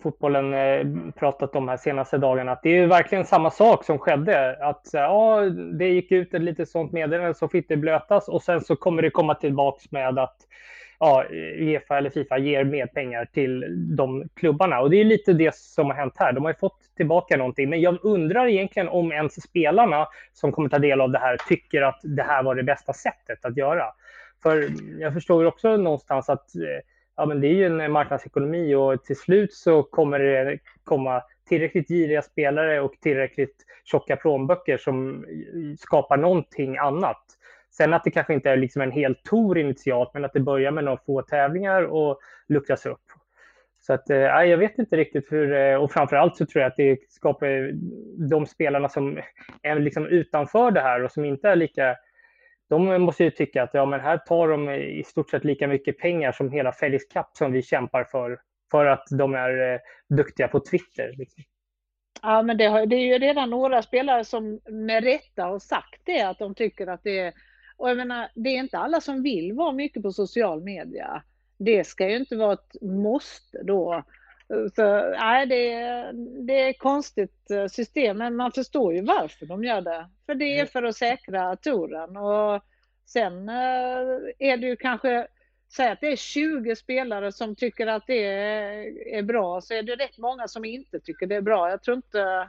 fotbollen eh, pratat om här senaste dagarna. Att det är ju verkligen samma sak som skedde. Att eh, ja, det gick ut ett litet sånt meddelande så fick det blötas och sen så kommer det komma tillbaks med att ja, Uefa eller Fifa ger mer pengar till de klubbarna. Och det är lite det som har hänt här. De har ju fått tillbaka någonting. Men jag undrar egentligen om ens spelarna som kommer ta del av det här tycker att det här var det bästa sättet att göra. För jag förstår också någonstans att eh, ja, men det är ju en eh, marknadsekonomi och till slut så kommer det komma tillräckligt giriga spelare och tillräckligt tjocka plånböcker som skapar någonting annat. Sen att det kanske inte är liksom en hel tour initialt, men att det börjar med några få tävlingar och luckras upp. Så att, eh, jag vet inte riktigt hur, eh, och framförallt så tror jag att det skapar eh, de spelarna som är liksom utanför det här och som inte är lika de måste ju tycka att ja, men här tar de i stort sett lika mycket pengar som hela Felix Cup som vi kämpar för, för att de är eh, duktiga på Twitter. Liksom. Ja, men det, har, det är ju redan några spelare som med rätta har sagt det, att de tycker att det är... Och jag menar, det är inte alla som vill vara mycket på social media. Det ska ju inte vara ett måste då. Så, nej, det, är, det är ett konstigt eh, system, men man förstår ju varför de gör det. För det är mm. för att säkra touren. Och sen eh, är det ju kanske, säg att det är 20 spelare som tycker att det är, bra, så är det rätt många som inte tycker det är bra. Jag tror inte,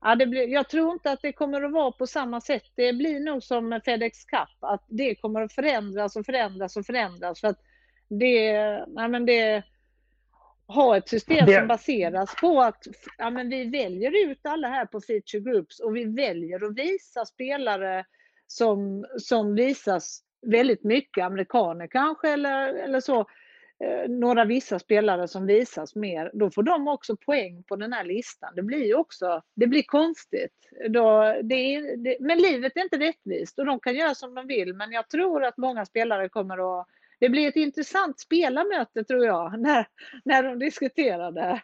ja, det blir, jag tror inte att det kommer att vara på samma sätt. Det blir nog som Fedex Cup, att det kommer att förändras och förändras och förändras. För att det, nej men det ha ett system det... som baseras på att ja, men vi väljer ut alla här på feature groups och vi väljer att visa spelare som, som visas väldigt mycket, amerikaner kanske eller, eller så, eh, några vissa spelare som visas mer, då får de också poäng på den här listan. Det blir ju också, det blir konstigt. Då, det är, det, men livet är inte rättvist och de kan göra som de vill, men jag tror att många spelare kommer att det blir ett intressant spelarmöte tror jag, när, när de diskuterar det.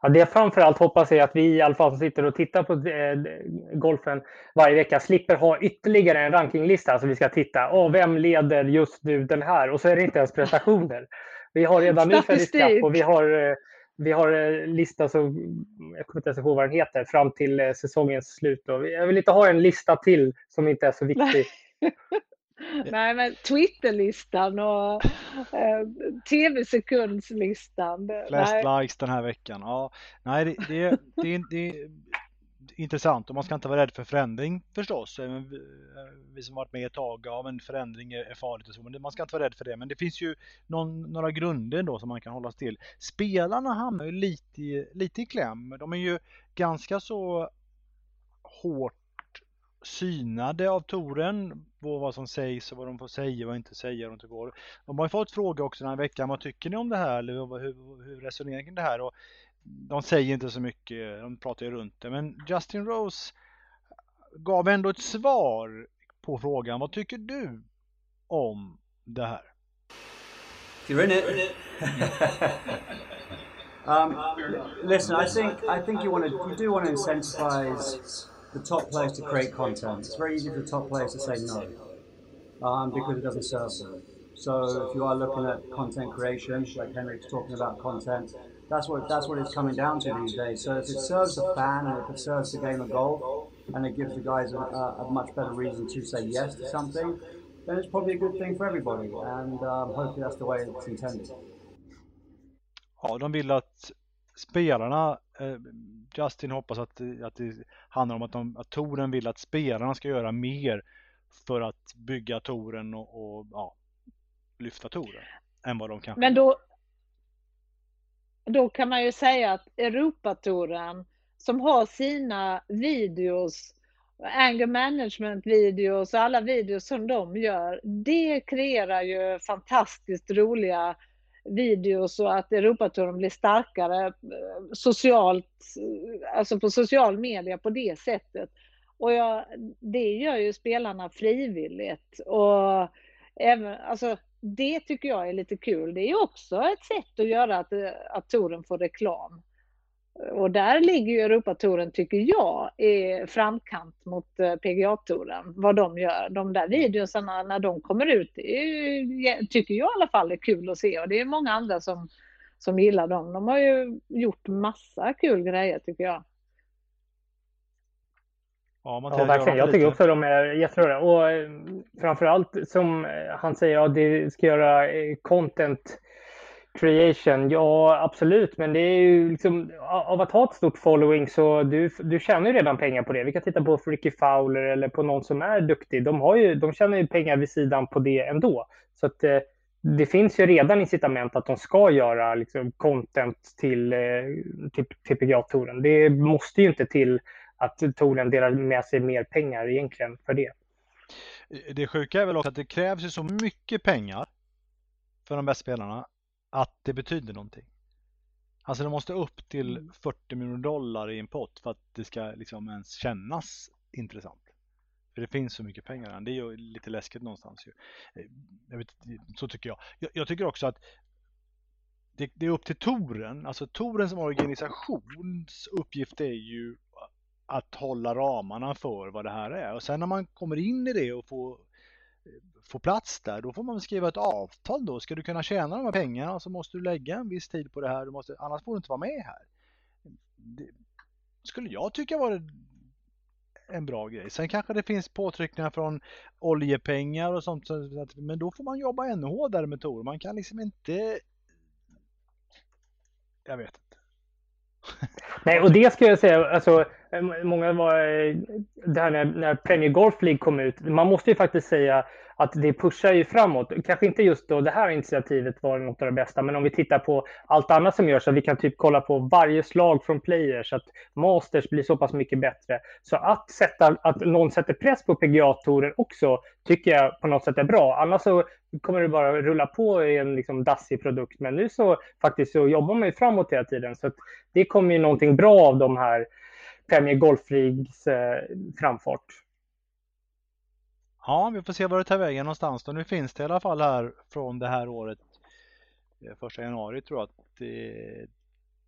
Ja, det jag framförallt hoppas är att vi i alla fall som sitter och tittar på eh, golfen varje vecka slipper ha ytterligare en rankinglista. Så vi ska titta, oh, vem leder just nu den här? Och så är det inte ens prestationer. Vi har redan nu Felice och vi har, eh, vi har eh, lista, så, jag kommer inte ens ihåg vad den heter, fram till säsongens slut. Jag vill inte ha en lista till som inte är så viktig. Nej, men Twitterlistan och eh, tv-sekundslistan. Flest nej. likes den här veckan. Ja, nej, det, det, det, det är intressant och man ska inte vara rädd för förändring förstås. Vi, vi som varit med ett tag, ja men förändring är farligt och så, men man ska inte vara rädd för det. Men det finns ju någon, några grunder då som man kan hålla till. Spelarna hamnar ju lite, lite i kläm. De är ju ganska så hårt synade av touren på vad som sägs och vad de får säga och inte säga och inte går. De har fått fråga också den här veckan, vad tycker ni om det här? Eller hur, hur resonerar ni kring det här? Och de säger inte så mycket, de pratar ju runt det. Men Justin Rose gav ändå ett svar på frågan. Vad tycker du om det här? You're in it. um, listen, I think I think you want to you do want to incentivize the top players to create content. It's very easy for the top players to say no um, because it doesn't serve them. So if you are looking at content creation, like Henrik's talking about content, that's what that's what it's coming down to these days. So if it serves the fan and if it serves the game of golf, and it gives the guys a, a, much better reason to say yes to something, then it's probably a good thing for everybody. And um, hopefully that's the way it's intended. Ja, de vill att spelarna, eh, Justin hoppas att, att det handlar om att, de, att touren vill att spelarna ska göra mer för att bygga touren och, och ja, lyfta touren än vad de kanske Men då, då kan man ju säga att Europatouren som har sina videos, anger management videos och alla videos som de gör, det kreerar ju fantastiskt roliga videos och att Europatouren blir starkare eh, socialt, eh, alltså på social media på det sättet. Och jag, det gör ju spelarna frivilligt. Och även, alltså, det tycker jag är lite kul. Det är också ett sätt att göra att, eh, att touren får reklam. Och där ligger ju Europatouren, tycker jag, i framkant mot eh, PGA-touren. Vad de gör. De där videorna när de kommer ut, det tycker jag i alla fall är kul att se. Och det är många andra som, som gillar dem. De har ju gjort massa kul grejer tycker jag. Ja, man ja verkligen. Jag tycker också att de är jätteroliga. Och eh, framförallt som han säger, att det ska göra eh, content creation, ja absolut, men det är ju liksom av att ha ett stort following så du, du tjänar ju redan pengar på det. Vi kan titta på Ricky Fowler eller på någon som är duktig. De, har ju, de tjänar ju pengar vid sidan på det ändå. Så att eh, det finns ju redan incitament att de ska göra liksom, content till, eh, till, till PGA-touren. Det måste ju inte till att touren delar med sig mer pengar egentligen för det. Det sjuka är väl också att det krävs ju så mycket pengar för de bästa spelarna att det betyder någonting. Alltså det måste upp till 40 mm. miljoner dollar i en pott för att det ska liksom ens kännas intressant. För det finns så mycket pengar Det är ju lite läskigt någonstans ju. Eh, jag vet, så tycker jag. jag. jag. tycker också att det, det, är upp till Toren, alltså Toren som organisations uppgift är ju att hålla ramarna för vad det här är. Och sen när man kommer in i det och får, få plats där, då får man skriva ett avtal då. Ska du kunna tjäna de här pengarna så måste du lägga en viss tid på det här, du måste, annars får du inte vara med här. Det skulle jag tycka var en bra grej. Sen kanske det finns påtryckningar från oljepengar och sånt, men då får man jobba ännu hårdare med Tor. Man kan liksom inte... Jag vet inte. Nej, och det ska jag säga, alltså, många var, eh, det här när, när Premier Golf League kom ut, man måste ju faktiskt säga att det pushar ju framåt. Kanske inte just då det här initiativet var något av det bästa, men om vi tittar på allt annat som görs, så vi kan typ kolla på varje slag från players, att Masters blir så pass mycket bättre. Så att, sätta, att någon sätter press på PGA-touren också, tycker jag på något sätt är bra. Annars så kommer det bara rulla på i en liksom dassig produkt. Men nu så faktiskt så jobbar man ju framåt hela tiden. Så det kommer ju någonting bra av de här Premier Golf Leagues eh, framfart. Ja, vi får se var det tar vägen någonstans då. Nu finns det i alla fall här från det här året, eh, första januari tror jag att det,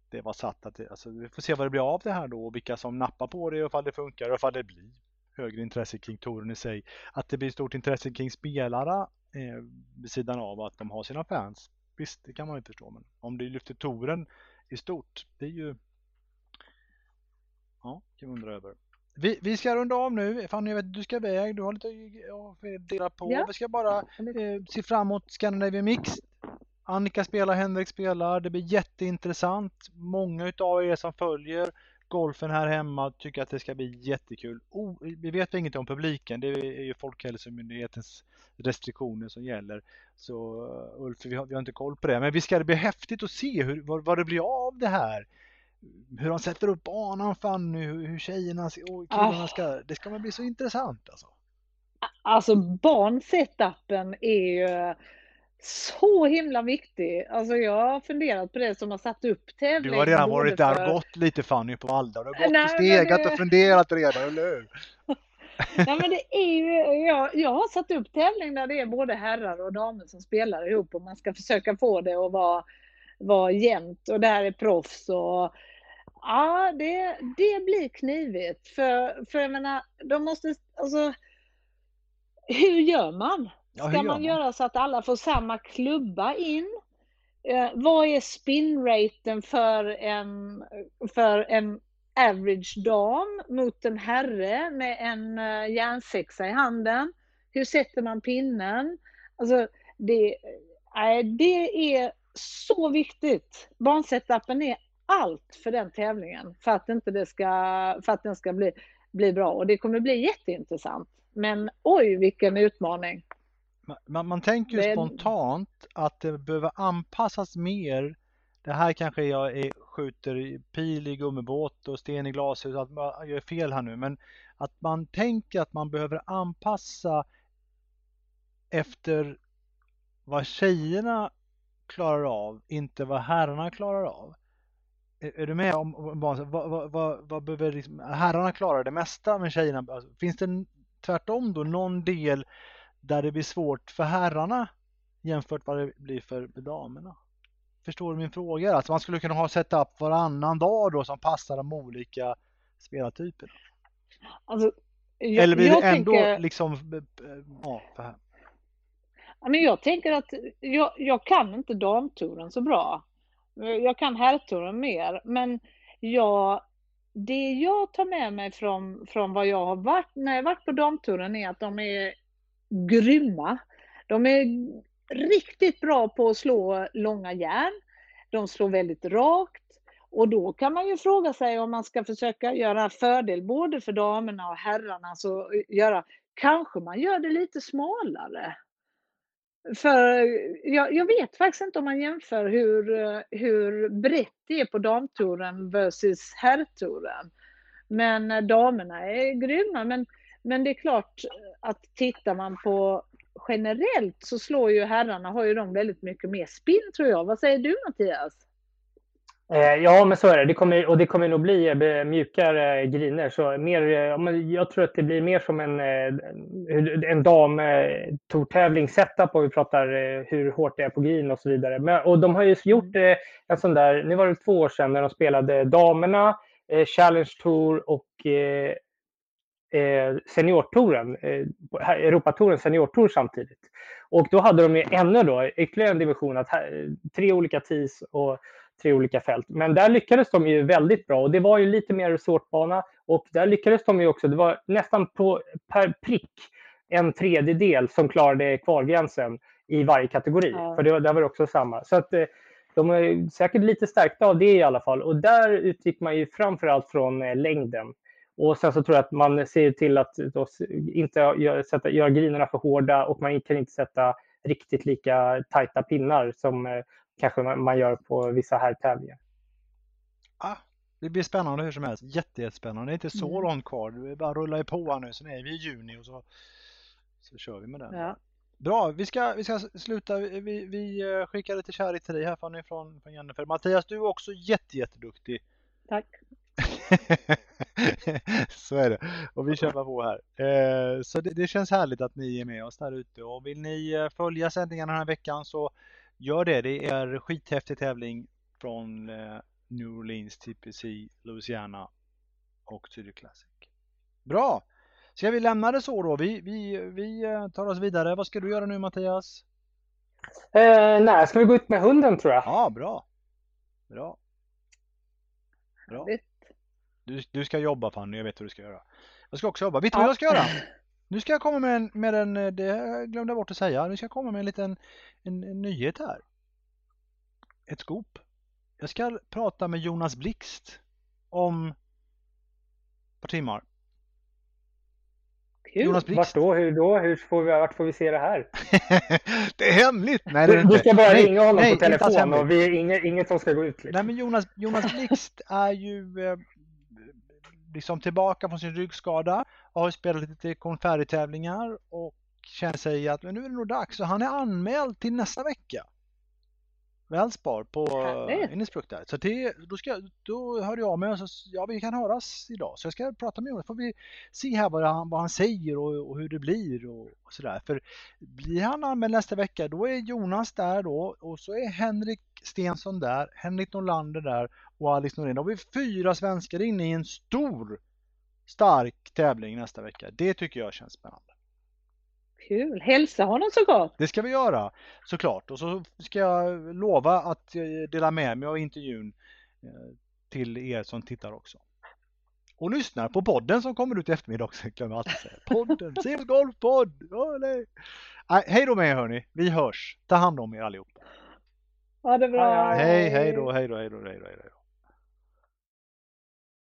det var satt att det, alltså, vi får se vad det blir av det här då och vilka som nappar på det och ifall det funkar och ifall det blir högre intresse kring touren i sig. Att det blir stort intresse kring spelare eh, vid sidan av att de har sina fans. Visst, det kan man ju förstå, men om det lyfter touren i stort, det är ju Ja, kan man undra över. Vi, vi ska runda av nu. Fanny, jag vet du ska iväg. Du har lite att dela på. Ja. Vi ska bara eh, se framåt Scandinavian Mix. Annika spelar, Henrik spelar. Det blir jätteintressant. Många utav er som följer golfen här hemma tycker att det ska bli jättekul. Oh, vi vet inget om publiken. Det är ju Folkhälsomyndighetens restriktioner som gäller. Så Ulf, vi har, vi har inte koll på det. Men vi ska det bli häftigt att se hur, vad, vad det blir av det här hur de sätter upp banan Fanny, hur, hur tjejerna och killarna ah. ska, det ska bli så intressant alltså. Alltså bansetupen är ju så himla viktig. Alltså jag har funderat på det som har satt upp tävlingen. Du har redan varit där och gått lite Fanny på Valda. Du har gått Nej, och stegat det... och funderat redan, eller hur? Nej men det är ju, jag, jag har satt upp tävling där det är både herrar och damer som spelar ihop och man ska försöka få det att vara vara jämnt och det här är proffs och ja, det, det blir knivigt. För, för jag menar, de måste, alltså, hur gör man? Ska ja, gör man, man göra så att alla får samma klubba in? Eh, vad är spinraten för en, för en average dam mot en herre med en uh, järnsexa i handen? Hur sätter man pinnen? Alltså, det, äh, det är så viktigt. Bansetupen är allt för den tävlingen för att, inte det ska, för att den ska bli, bli bra. Och det kommer bli jätteintressant. Men oj, vilken utmaning. Man, man tänker ju det... spontant att det behöver anpassas mer. Det här kanske jag är, skjuter pil i gummibåt och sten i glashus, att jag gör fel här nu. Men att man tänker att man behöver anpassa efter vad tjejerna klarar av, inte vad herrarna klarar av. Är, är du med om, om vad, vad, vad, vad behöver liksom, herrarna klarar det mesta men tjejerna, alltså, finns det tvärtom då någon del där det blir svårt för herrarna jämfört vad det blir för damerna? Förstår du min fråga? Alltså man skulle kunna ha setup varannan dag då som passar de olika spelartyperna. Alltså, jag, Eller blir det ändå tänker... liksom, ja, för men jag tänker att jag, jag kan inte damtouren så bra. Eh, jag kan herrtouren mer, men jag, det jag tar med mig från, från vad jag har varit, när jag varit på damtouren är att de är grymma. De är riktigt bra på att slå långa järn. De slår väldigt rakt. Och då kan man ju fråga sig om man ska försöka göra fördel både för damerna och herrarna, så göra, kanske man gör det lite smalare. För jag, jag, vet faktiskt inte om man jämför hur, hur brett det är på damtouren versus herrtouren. Men eh, damerna är grymma. Men, men det är klart eh, att tittar man på generellt så slår ju herrarna, har ju de väldigt mycket mer spinn tror jag. Vad säger du Mattias? Eh, ja, men så är det. det kommer, och det kommer nog bli eh, mjukare griner. Så mer, jag tror att det blir mer som en, en damtortävling setup och vi pratar hur hårt det är på green och så vidare. Men, och de har ju gjort en sån där, nu var det två år sedan när de spelade damerna, Challenge Tour och seniortouren, Europatouren seniortour samtidigt. Och då hade de ju ännu då ytterligare en division, att tre olika tees och tre olika fält. Men där lyckades de ju väldigt bra och det var ju lite mer resortbana och där lyckades de ju också. Det var nästan på per prick en tredjedel som klarade kvalgränsen i varje kategori. Ja. För det, där var det också samma. Så att eh, de är säkert lite stärkta av det i alla fall. Och där utgick man ju framförallt från eh, längden. Och sen så tror jag att man ser till att inte göra, sätta, göra grinerna för hårda och man kan inte sätta riktigt lika tajta pinnar som eh, kanske man gör på vissa här tävlingar. Ah, det blir spännande hur som helst. Jättespännande. Det är inte så mm. långt kvar. Det bara rullar på här nu. Sen är vi i juni och så, så kör vi med den. Ja. Bra, vi ska, vi ska sluta. Vi, vi eh, skickar lite kärlek till dig här från, från, från Jennifer. Mattias, du är också jätte, jätteduktig. Tack. så är det. Och vi kämpar på här. Eh, så det, det, känns härligt att ni är med oss där ute. Och vill ni eh, följa sändningarna den här veckan så gör det. Det är skithäftig tävling från eh, New Orleans, TPC, Louisiana och Sydney Classic. Bra! Ska vi lämna det så då? Vi, vi, vi eh, tar oss vidare. Vad ska du göra nu Mattias? Eh, nej, ska vi gå ut med hunden tror jag. Ja, bra. Bra. Bra. Du, du ska jobba Fanny, jag vet hur du ska göra. Jag ska också jobba. Vet du ja. vad jag ska göra? Nu ska jag komma med en, med en, det glömde jag bort att säga, nu ska jag komma med en liten en, en nyhet här. Ett skop. Jag ska prata med Jonas Blixt om ett par timmar. Kul. Jonas Blixt. Vart då? Hur då? Hur får vi, vart får vi se det här? det är hemligt! Nej, det är du, du ska bara ringa honom nej, på telefon och vi, inget, inget som ska gå ut. Liksom. Nej, men Jonas, Jonas Blixt är ju eh, liksom tillbaka från sin ryggskada och har spelat lite konfärgtävlingar och känner sig att men nu är det nog dags. Och han är anmäld till nästa vecka. Välspar på Innisbruck där. Så det, då, ska, då hörde jag med och ja vi kan höras idag. Så jag ska prata med honom. får vi se här vad han, vad han säger och, och hur det blir och, och sådär. För blir han anmäld nästa vecka då är Jonas där då och så är Henrik Stensson där, Henrik Norlander där och Alice Norén. Då har vi fyra svenskar inne i en stor stark tävling nästa vecka. Det tycker jag känns spännande. Kul! Hälsa honom så gott! Det ska vi göra såklart och så ska jag lova att eh, dela med mig av intervjun eh, till er som tittar också. Och lyssnar på podden som kommer ut i eftermiddag också, glömmer alltid säga. Podden, Sims Golfpodd! Oh, hej då med er hörni, vi hörs! Ta hand om er allihopa! Ha det bra! Hej, hej då, hej då, hej då, hej då. Hej då.